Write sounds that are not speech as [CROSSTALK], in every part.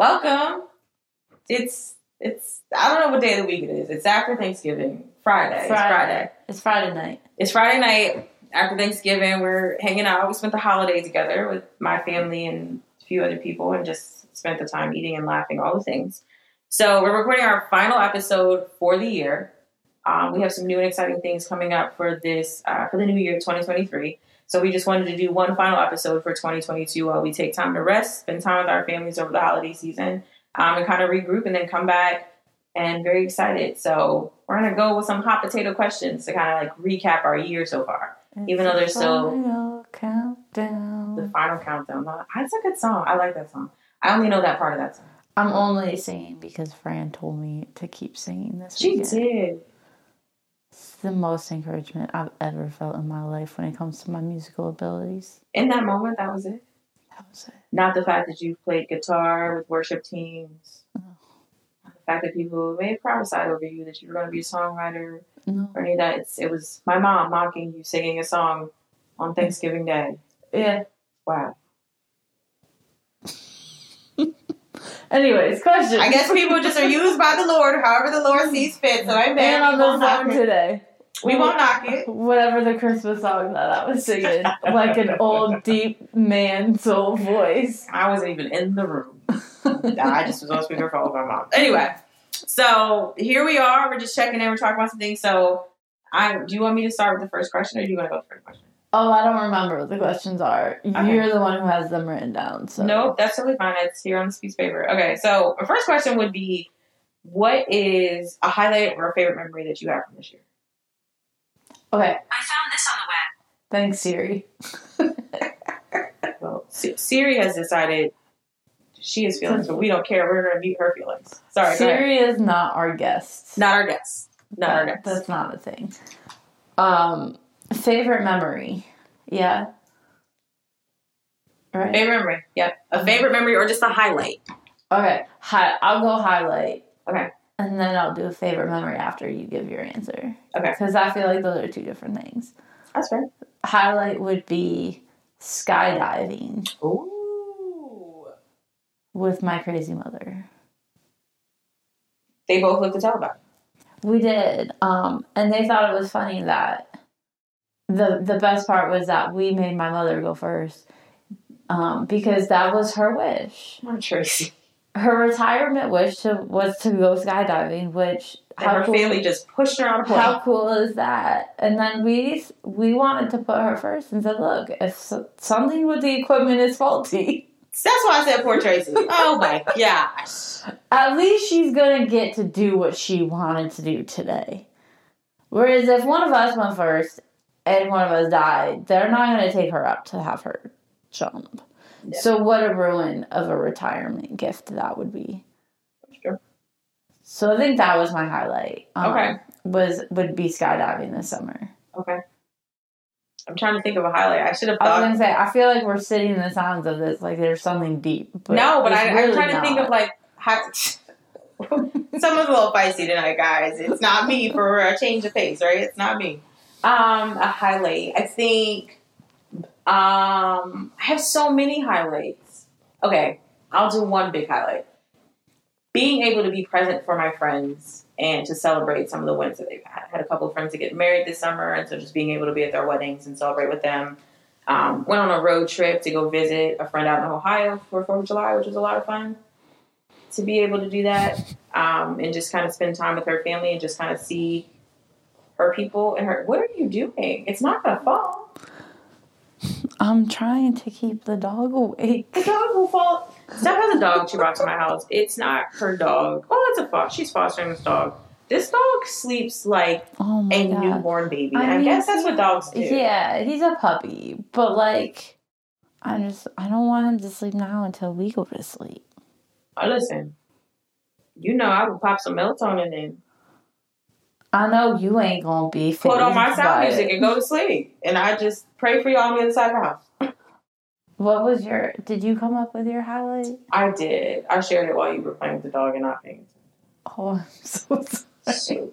welcome. It's it's I don't know what day of the week it is. It's after Thanksgiving. Friday. It's Friday. It's Friday night. It's Friday night after Thanksgiving. We're hanging out. We spent the holiday together with my family and a few other people and just spent the time eating and laughing, all the things. So we're recording our final episode for the year. Um, we have some new and exciting things coming up for this uh, for the new year 2023. So we just wanted to do one final episode for 2022 while we take time to rest, spend time with our families over the holiday season, um, and kind of regroup, and then come back. And very excited. So we're gonna go with some hot potato questions to kind of like recap our year so far. Even though there's still- Final countdown. The final countdown. That's a good song. I like that song. I only know that part of that song. I'm only singing because Fran told me to keep singing this She weekend. did. The most encouragement I've ever felt in my life when it comes to my musical abilities. In that moment, that was it. That was it. Not the fact that you've played guitar with worship teams. No. The fact that people may have prophesied over you that you were going to be a songwriter No. or any of that. It's, it was my mom mocking you singing a song on Thanksgiving Day. Yeah. Wow. Anyways, question. I guess people just are used by the Lord, however the Lord sees fit. So amen. And on the song today. We won't knock it. Whatever the Christmas song that I was singing, like an old deep man soul voice. I wasn't even in the room. I just was on speakerphone with my mom. Anyway, so here we are. We're just checking in. We're talking about some things. So, I do you want me to start with the first question, or do you want to go first question? Oh, I don't remember what the questions are. Okay. You're the one who has them written down. So Nope, that's totally fine. It's here on the speech paper. Okay, so my first question would be, what is a highlight or a favorite memory that you have from this year? Okay. I found this on the web. Thanks, Siri. [LAUGHS] Well, Si- Siri has decided she has feelings, but we don't care. We're going to mute her feelings. Sorry. Siri is not our guest. Not our guest. Not our That- guest. That's not a thing. Um, favorite memory. Yeah. Right. Favorite memory. Yep. A favorite memory or just a highlight. Okay. Hi. I'll go highlight. Okay. And then I'll do a favorite memory after you give your answer. Okay. Because I feel like those are two different things. That's fair. Highlight would be skydiving Ooh. with my crazy mother. They both looked to tell about. We did. Um, and they thought it was funny that the the best part was that we made my mother go first. Um, because that was her wish. Come Tracy. Her retirement wish to, was to go skydiving, which And her cool, family just pushed her on a plane. how cool is that? And then we we wanted to put her first and said, look, if so, something with the equipment is faulty, [LAUGHS] That's why I said poor Tracy. oh my [LAUGHS] gosh. at least she's gonna get to do what she wanted to do today. Whereas if one of us went first and one of us died, they're not gonna take her up to have her jump. Yeah. So what a ruin of a retirement gift that would be. Sure. So I think that was my highlight. um, Okay. Was would be skydiving this summer. Okay. I'm trying to think of a highlight. I should have I was thought. gonna say I feel like we're sitting in the sounds of this like there's something deep. But no, but I, I'm really trying to think of like how. [LAUGHS] Someone's a little feisty tonight, guys. It's not me for a change of pace, right? It's not me. Um, a highlight. I think. Um, I have so many highlights. Okay, I'll do one big highlight. Being able to be present for my friends and to celebrate some of the wins that they've had. I had a couple of friends that get married this summer, and so just being able to be at their weddings and celebrate with them. Um, went on a road trip to go visit a friend out in Ohio for Fourth of July, which was a lot of fun. To be able to do that um, and just kind of spend time with her family and just kind of see her people and her. What are you doing? It's not gonna fall. I'm trying to keep the dog awake. The dog will fall. Steph has a dog she brought to my house. It's not her dog. Oh, it's a foster. She's fostering this dog. This dog sleeps like Oh a god. newborn baby. I I, mean, guess that's what dogs do. Yeah, he's a puppy, but like, I just I don't want him to sleep now until we go to sleep. Oh, listen, you know I would pop some melatonin in, I know you ain't gonna be put on my sound music, and go to sleep. And I just pray for y'all on the other side of the house. What was your? Did you come up with your highlight? I did. I shared it while you were playing with the dog and not paying Oh, I'm so [LAUGHS] sorry.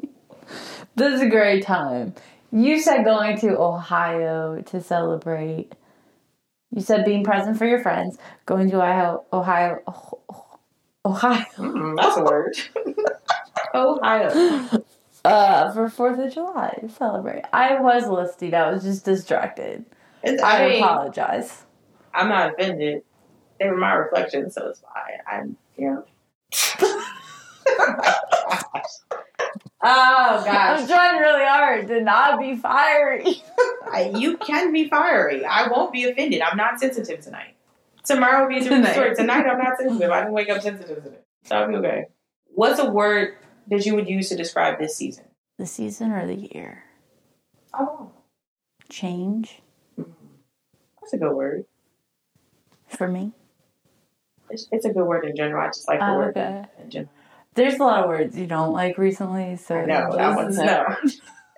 This is a great time. You said going to Ohio to celebrate. You said being present for your friends, going to Ohio, Ohio, Ohio. Mm, that's a word. [LAUGHS] Ohio. [LAUGHS] Uh, for Fourth of July to celebrate. I was listening. I was just distracted. It's, I, I mean, apologize. I'm not offended. They were my reflection, so it's fine. I'm, you know. [LAUGHS] oh [LAUGHS] gosh. I'm trying really hard to not be fiery. [LAUGHS] You can be fiery. I won't be offended. I'm not sensitive tonight. Tomorrow will be a different Tonight. story. Tonight I'm not sensitive. I didn't wake up sensitive today. So I'll be okay. What's a word that you would use to describe this season? The season or the year? Oh, Change mm-hmm. that's a good word. for me. It's, it's a good word in general. I just like the Oh, word okay. in general. There's a lot of words you don't like recently, so I know that one's [LAUGHS] no.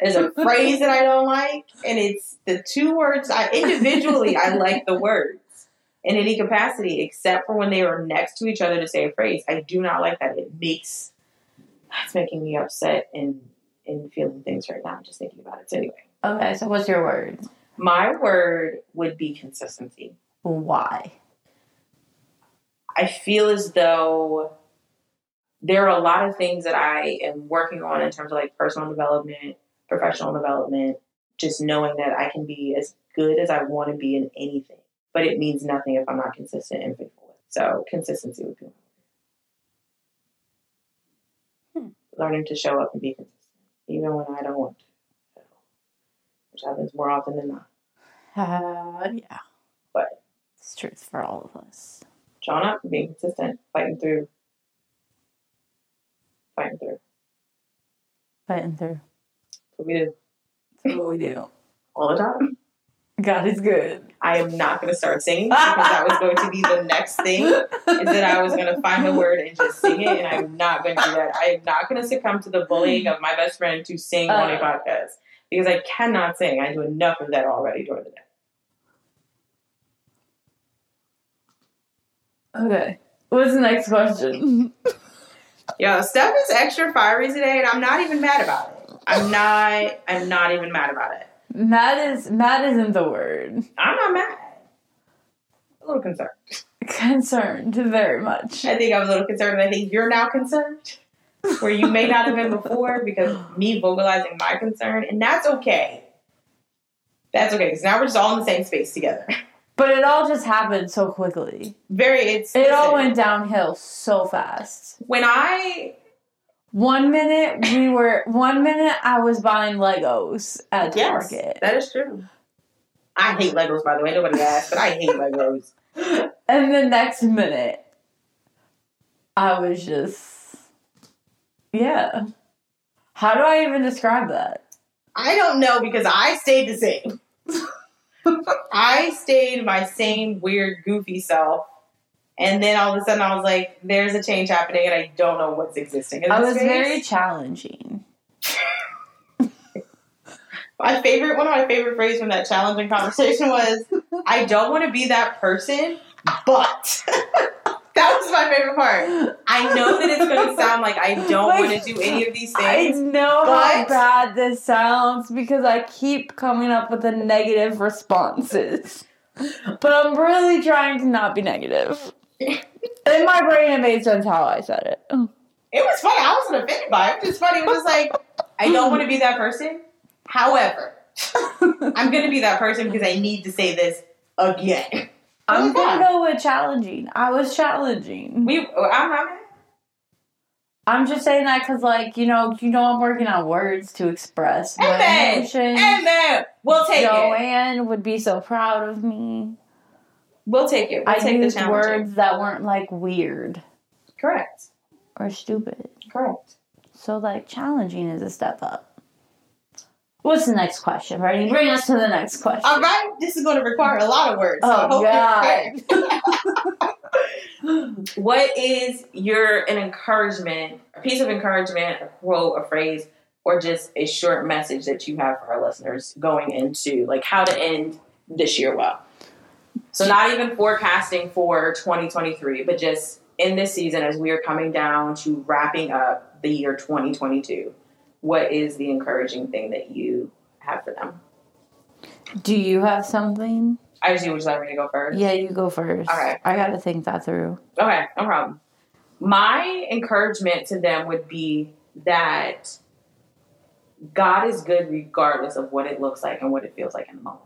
There's a phrase that I don't like, and it's the two words. I individually I like the words in any capacity, except for when they are next to each other to say a phrase. I do not like that. It makes it's making me upset and and feeling things right now. Just thinking about it. So anyway, Okay, so what's your word? my word would be consistency. Why? I feel as though there are a lot of things that I am working on in terms of like personal development, professional development, just knowing that I can be as good as I want to be in anything. But it means nothing if I'm not consistent and faithful So consistency would be learning to show up and be consistent, even when I don't want to. Which happens more often than not. Uh, [LAUGHS] yeah. But It's truth for all of us. showing up, being consistent, fighting through, fighting through. Fighting through. That's what we do That's what we do. all the time. God is good. I am not going to start singing because that was going to be the next thing. Is that I was going to find a word and just sing it, and I'm not going to do that. I am not going to succumb to the bullying of my best friend to sing on a Uh. podcast because I cannot sing. I do enough of that already during the day. Okay. What's the next question? [LAUGHS] Yo, Steph is extra fiery today, and I'm not even mad about it. I'm not. I'm not even mad about it. Mad is mad isn't the word. I'm not mad. A little concerned. Concerned very much. I think I'm a little concerned, I think you're now concerned, where you may not have been before because me vocalizing my concern, and that's okay. That's okay because now we're just all in the same space together. But it all just happened so quickly. Very, it's It all went downhill so fast. when I One minute we were one minute I was buying Legos at yes, Target. that is true. I hate Legos, by the way. Nobody asked, but I hate Legos. [LAUGHS] [LAUGHS] And the next minute I was just Yeah. How do I even describe that? I don't know because I stayed the same. [LAUGHS] I stayed my same weird, goofy self. And then all of a sudden I was like, there's a change happening and I don't know what's existing. in I was space. very challenging. [LAUGHS] My favorite, one of my favorite phrases from that challenging conversation was, I don't want to be that person, but. [LAUGHS] that was my favorite part. I know that it's going to sound like I don't [LAUGHS] Like, want to do any of these things. I know how bad this sounds because I keep coming up with the negative responses. But I'm really trying to not be negative. In my brain, it made sense how I said it. Oh. It was funny. I wasn't offended by it. It was just funny. It was just like, I don't want to be that person. However, I'm going to be that person because I need to say this again. I'm Okay. gonna go with challenging. I was challenging. We, uh, I'm, I'm, I'm just saying that because, like, you know, you know, I'm working on words to express my Amen. emotions. Amen. We'll take it. Joanne would be so proud of me. We'll take it. We'll I take the used challenge. words that weren't like weird Correct. or stupid. Correct. So, like, challenging is a step up. What's the next question? Ready? Bring us to the next question. All right. This is going to require a lot of words. so oh, I Oh, God. [LAUGHS] [LAUGHS] what is your an encouragement, a piece of encouragement, a quote, a phrase, or just a short message that you have for our listeners going into like how to end this year well? So not even forecasting for 2023, but just in this season as we are coming down to wrapping up the year 2022. What is the encouraging thing that you have for them? Do you have something? I just would you like me to go first? Yeah, you go first. All right. I gotta think that through. Okay, no problem. my encouragement to them would be that God is good regardless of what it looks like and what it feels like in the moment.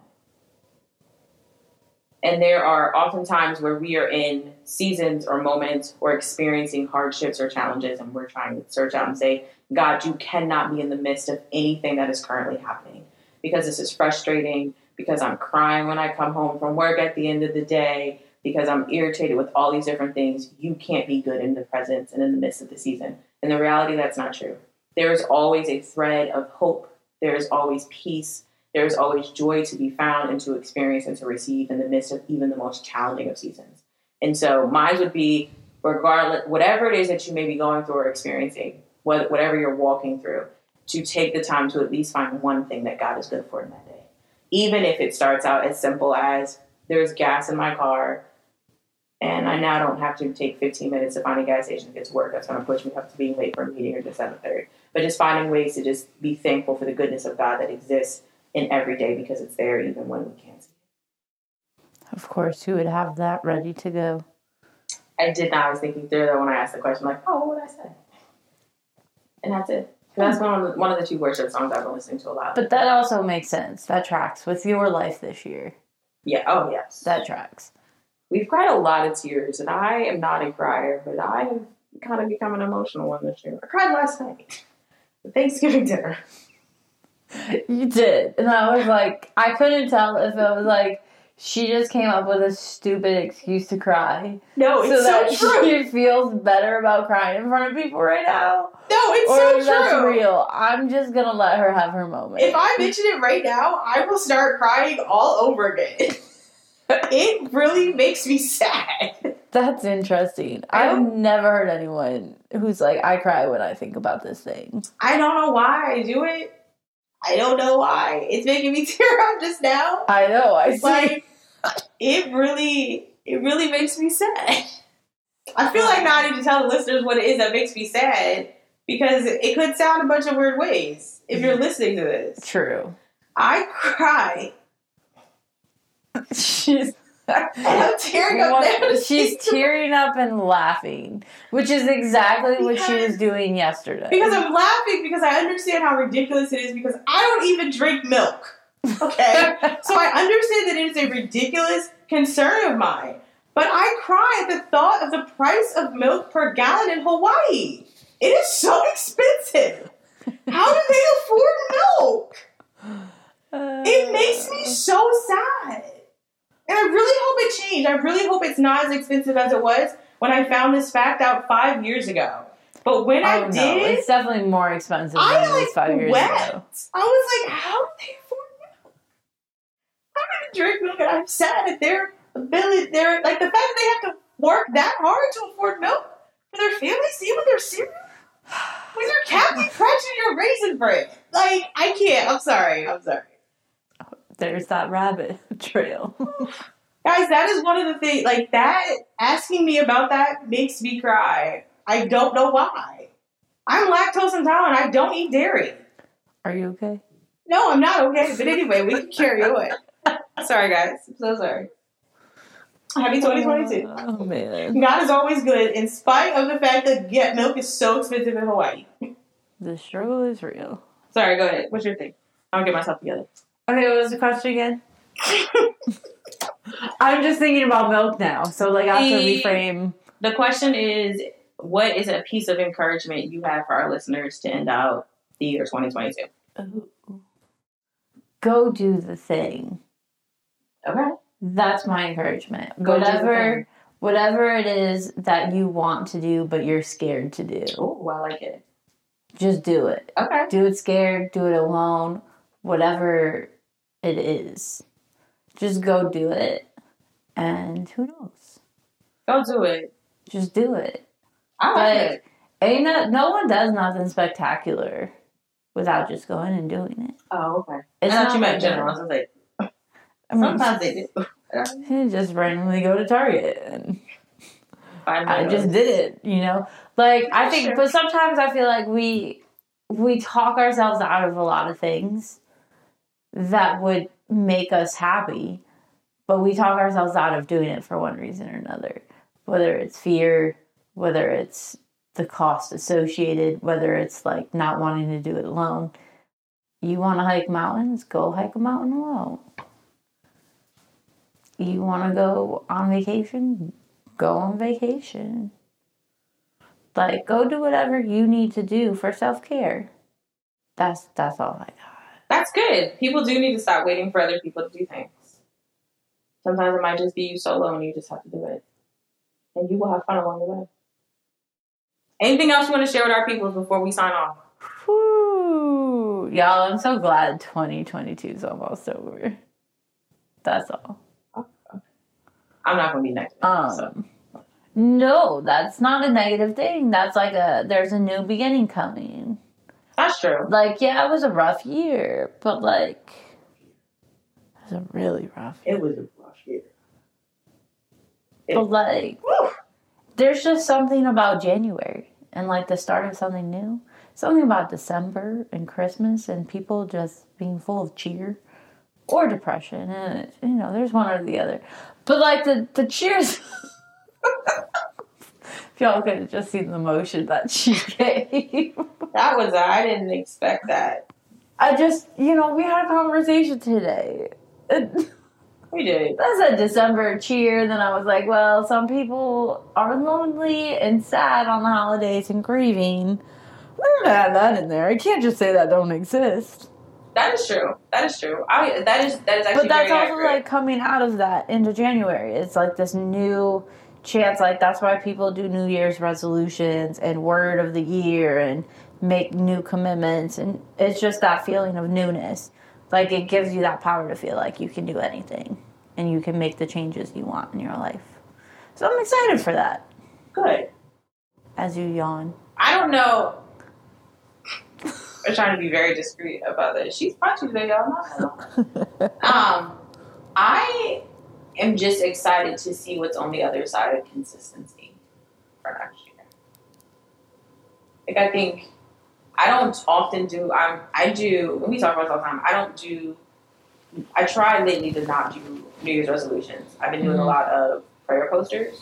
And there are often times where we are in seasons or moments or experiencing hardships or challenges, and we're trying to search out and say, God, you cannot be in the midst of anything that is currently happening because this is frustrating, because I'm crying when I come home from work at the end of the day, because I'm irritated with all these different things. You can't be good in the presence and in the midst of the season. And the reality, that's not true. There is always a thread of hope, there is always peace there is always joy to be found and to experience and to receive in the midst of even the most challenging of seasons. And so mine would be regardless, whatever it is that you may be going through or experiencing, whatever you're walking through, to take the time to at least find one thing that God is good for in that day. Even if it starts out as simple as there's gas in my car and I now don't have to take 15 minutes to find a gas station to get to work. That's going to push me up to being late for a meeting or at a third. But just finding ways to just be thankful for the goodness of God that exists in every day because it's there even when we can't see it. Of course, you would have that ready to go. I did not. I was thinking through that when I asked the question, like, oh, what would I say? And that's it. That's one of the, one of the two worship songs I've been listening to a lot. But that also makes sense. That tracks with your life this year. Yeah. Oh, yes. That tracks. We've cried a lot of tears, and I am not a crier, but I have kind of become an emotional one this year. I cried last night. The Thanksgiving dinner. [LAUGHS] You did. And I was like, I couldn't tell if it was like she just came up with a stupid excuse to cry. No, it's so, that true. She [LAUGHS] feels better about crying in front of people right now. No, it's or so true. That's real. I'm just gonna let her have her moment. If I mention it right now, I will start crying all over again. [LAUGHS] it really makes me sad. That's interesting. I've never heard anyone who's like, I cry when I think about this thing. I don't know why I do it. I don't know why. It's making me [LAUGHS] tear up just now. I know. I see. Like, it really, it really makes me sad. I feel like now I need to tell the listeners what it is that makes me sad because it could sound a bunch of weird ways if you're mm-hmm. listening to this. True. I cry. [LAUGHS] She's I'm tearing up now. She's tearing up and laughing, which is exactly because, what she was doing yesterday. Because I'm laughing because I understand how ridiculous it is because I don't even drink milk. Okay? [LAUGHS] so I understand that it is a ridiculous concern of mine. But I cry at the thought of the price of milk per gallon in Hawaii. It is so expensive. How do they [LAUGHS] afford milk? Uh, [SIGHS] it makes me so sad. And I really hope it changed. I really hope it's not as expensive as it was when I found this fact out five years ago. But when oh, I did, no, it's definitely more expensive I, than it was five years wept. ago. I was like, how do they afford milk? I'm gonna drink milk, and I'm sad at their ability. Their like the fact that they have to work that hard to afford milk for their families, even their cereal. With your Captain Crunch and your raisin bread, like I can't. I'm sorry. I'm sorry there's that rabbit [LAUGHS] trail. [LAUGHS] Guys, that is one of the things, like that, asking me about that makes me cry. I don't know why. I'm lactose intolerant. I don't eat dairy. Are you okay? No, I'm not okay. But anyway, we can carry [LAUGHS] on. sorry, guys. I'm so sorry. Happy 2022. Oh, man. God is always good in spite of the fact that get milk is so expensive in Hawaii. The struggle is real. Sorry, go ahead. What's your thing? I'll get myself together. Okay, what was the question again? [LAUGHS] I'm just thinking about milk now, so like I have to reframe. The question is, what is a piece of encouragement you have for our listeners to end out the year 2022? Go do the thing. Okay. That's my encouragement. Go whatever, whatever it is that you want to do, but you're scared to do. Oh, I like it. Just do it. Okay. Do it scared. Do it alone. Whatever it is. Just go do it. And who knows? Go do it. Just do it. I like but it. Ain't no, no one does nothing spectacular without just going and doing it. Oh, okay. It's I thought you meant general. I was like, I mean, sometimes they do. [LAUGHS] Just randomly go to Target and I just did it, you know. Like I think, sure. but sometimes I feel like we we talk ourselves out of a lot of things that would make us happy, but we talk ourselves out of doing it for one reason or another. Whether it's fear, whether it's the cost associated, whether it's like not wanting to do it alone. You want to hike mountains? Go hike a mountain alone. You want to go on vacation? Go on vacation. Like, go do whatever you need to do for self care. That's that's all I got. Good. People do need to stop waiting for other people to do things. Sometimes it might just be you solo and you just have to do it. And you will have fun along the way. Anything else you want to share with our people before we sign off? Whew. Y'all, I'm so glad 2022 is almost over. That's all. I'm not going to be negative. Um, so. No, that's not a negative thing. That's like a there's a new beginning coming. That's true. Like, yeah, it was a rough year, but like it was a really rough year. It was a rough year. It- But like there's just something about January and like the start of something new. Something about December and Christmas and people just being full of cheer or depression. And you know, there's one or the other. But like the the cheers. [LAUGHS] y'all could have just seen the motion that she [LAUGHS] gave. That was, I didn't expect that. I just, you know, we had a conversation today. We did. [LAUGHS] That's a December cheer. Then I was like, well, some people are lonely and sad on the holidays and grieving. We're gonna add that in there. I can't just say that don't exist. That is true. That is true. I that is that is actually But that's also accurate. like coming out of that into January. It's like this new chance. Like that's why people do New Year's resolutions and word of the year and make new commitments. And it's just that feeling of newness. Like it gives you that power to feel like you can do anything and you can make the changes you want in your life. So I'm excited for that. good. As you yawn. I don't know. I'm trying to be very discreet about this. She's punchy today, y'all. Not [LAUGHS] Um, I am just excited to see what's on the other side of consistency for next year. Like I think I don't often do. I'm I do. When we talk about this all the time, I don't do. I try lately to not do New Year's resolutions. I've been doing a Mhm. lot of prayer posters,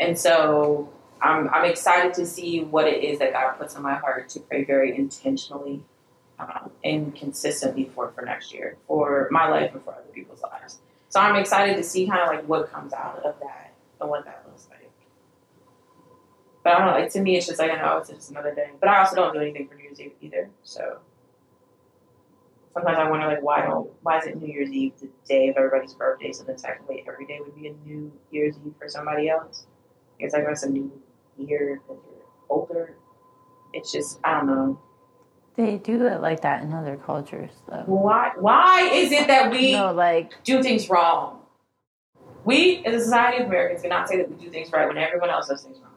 and so I'm I'm excited to see what it is that God puts in my heart to pray very intentionally um, and consistently for for next year, for my life and for other people's lives. So I'm excited to see kind of like what comes out of that and what that looks like. But I don't know, like to me, it's just like I know it's just another day. But I also don't do anything for New Year's Eve either. So sometimes I wonder like why don't why is it New Year's Eve the day of everybody's birthday? So then technically every day would be a New Year's Eve for somebody else. It's like that's a new year because you're older. It's just I don't know. They do it like that in other cultures, though. Why why is it that we No, like do things wrong? We as a society of Americans cannot say that we do things right when everyone else does things wrong.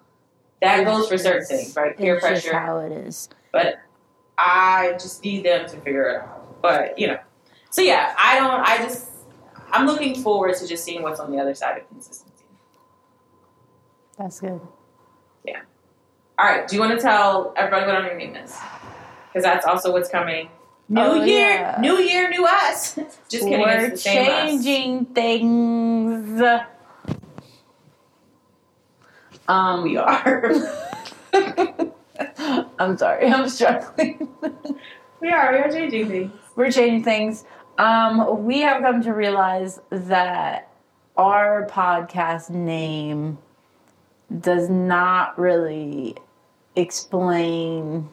That goes for certain things, right? Peer it's just pressure. how it is. But I just need them to figure it out. But you know, so yeah, I don't. I just I'm looking forward to just seeing what's on the other side of consistency. That's good. Yeah. All right, do you want to tell everybody what our new name is? Because that's also what's coming. New Oh, year, yeah. new year, new us. [LAUGHS] Just kidding, We're it's the same us. changing things. Um, We are. [LAUGHS] I'm sorry, I'm struggling. [LAUGHS] we are. We are changing things. We're changing things. Um, we have come to realize that our podcast name does not really explain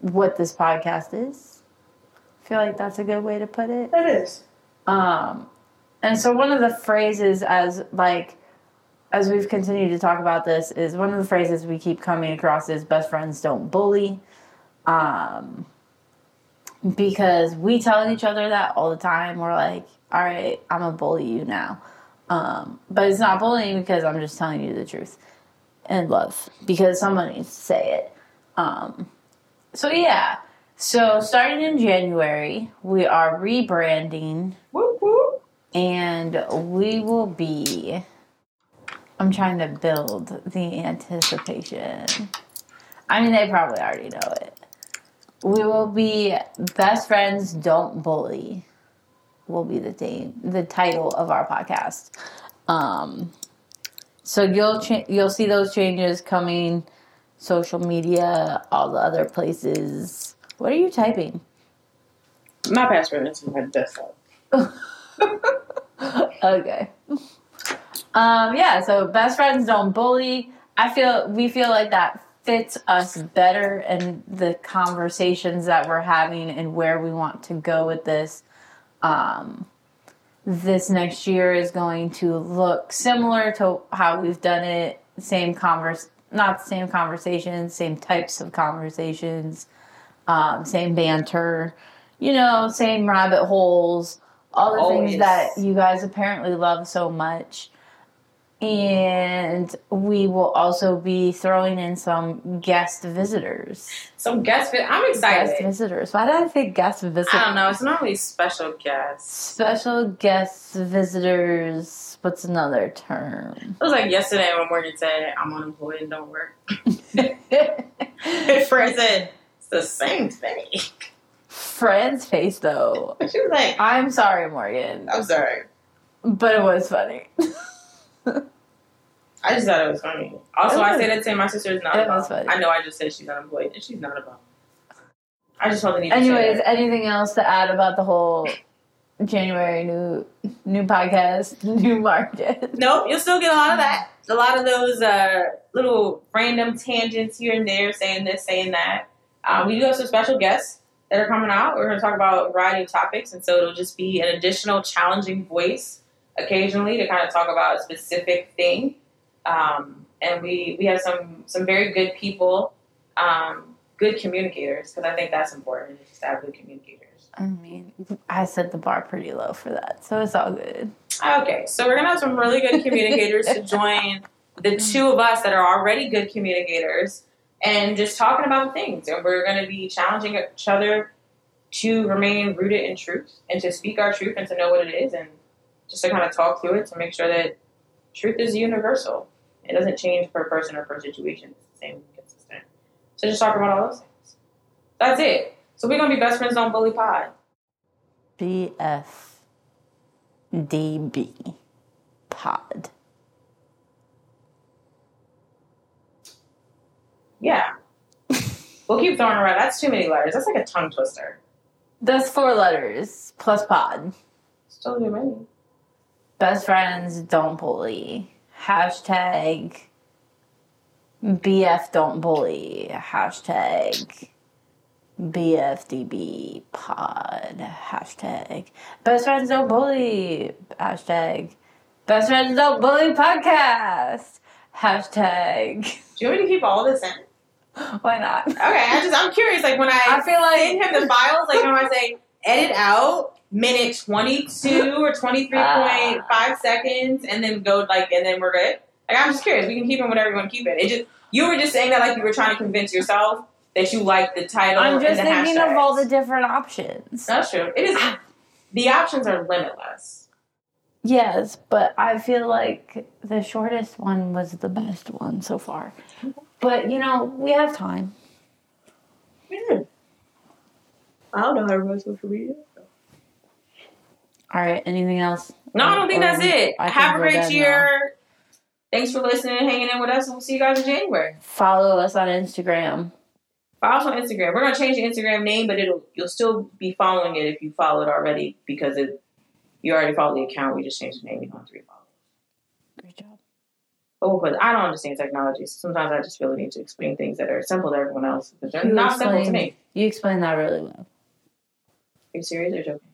what this podcast is. I feel like that's a good way to put it. That is. Um, and so one of the phrases as like as we've continued to talk about this is one of the phrases we keep coming across is best friends don't bully. Um, because we tell each other that all the time. We're like, all right, I'm gonna bully you now. Um, but it's not bullying because I'm just telling you the truth and love because someone needs to say it. Um, so yeah. So starting in January, we are rebranding Whoop whoop. and we will be I'm trying to build the anticipation. I mean they probably already know it. We will be best friends don't bully. Will be the name the title of our podcast. Um So you'll cha- you'll see those changes coming, social media, all the other places. What are you typing? My password is my desktop. [LAUGHS] okay. Um, yeah, so best friends don't bully. I feel we feel like that fits us better and the conversations that we're having and where we want to go with this. Um, this next year is going to look similar to how we've done it. Same converse, not the same conversations, same types of conversations, um, same banter, you know, same rabbit holes, all the Always. things that you guys apparently love so much. And we will also be throwing in some guest visitors. Some guest fit. I'm excited. Guest visitors. Why did I say guest visitors? I don't know. It's not really special guests. Special guest visitors. What's another term? It was like yesterday when Morgan said, I'm unemployed and don't work. [LAUGHS] Fred said, it's the same thing. Friend's face, though. [LAUGHS] She was like, I'm sorry, Morgan, I'm sorry. but it was funny. I just thought it was funny. Also, It I was. say that to my sister's not It a bum. was funny. I know I just said she's unemployed, and she's not a bum. I just felt the need to say Anyways, anything else to add about the whole January new new podcast, [LAUGHS] new market? Nope, you'll still get a lot of that. A lot of those uh, little random tangents here and there, saying this, saying that. Uh, we do have some special guests that are coming out. We're going to talk about a variety of topics, and so it'll just be an additional challenging voice occasionally to kind of talk about a specific thing. Um, and we we have some some very good people, um, good communicators, because I think that's important. Just to have good communicators. I mean, I set the bar pretty low for that, so it's all good. Okay, so we're gonna have some really good communicators to join the two of us that are already good communicators and just talking about things. And we're gonna be challenging each other to remain rooted in truth and to speak our truth and to know what it is and just to kind of talk through it to make sure that truth is universal. It doesn't change per person or per situation. It's the same consistent. So just talk about all those things. That's it. So we're gonna be best friends on Bully Pod. BFDB pod. Yeah. [LAUGHS] we'll keep throwing around. That's too many letters. That's like a tongue twister. That's four letters plus pod. Still too many. Best friends don't bully. Hashtag BF don't bully. Hashtag BFDB pod. Hashtag best friends don't bully. Hashtag best friends don't bully podcast. Hashtag Do you want me to keep all this in? [LAUGHS] why not? Okay, I just I'm curious. Like when I, I feel like send him the files, like when I say edit out minute twenty two [LAUGHS] or twenty three point five ah. seconds, and then go like, and then we're good. Like I'm just curious. We can keep it whatever you want to keep it. It just you were just saying that like you were trying to convince yourself that you like the title. I'm just thinking of all the different options. That's true. It is. The options are limitless. Yes, but I feel like the shortest one was the best one so far. But you know, we have time. I don't know how to run social media. All right. Anything else? No, I don't think Or that's it. I Have a great year. Thanks for listening and hanging in with us. We'll see you guys in January. Follow us on Instagram. Follow us on Instagram. We're gonna change the Instagram name, but it'll you'll still be following it if you follow it already because it you already follow the account. We just changed the name. You don't have to refollow. Great job. Oh, but. I don't understand technology. So sometimes I just the need to explain things that are simple to everyone else, but they're You not simple to me. You explained that really well. Are you serious or joking?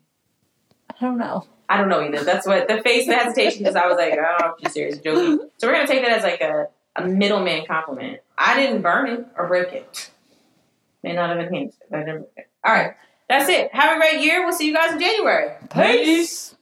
I don't know. I don't know either. That's what the face of hesitation because I was like, oh, you serious, joking. So we're gonna take that as like a, a middleman compliment. I didn't burn it or break it. May not have enhanced it, but I didn't break it. All right, that's it. Have a great year. We'll see you guys in January. Peace.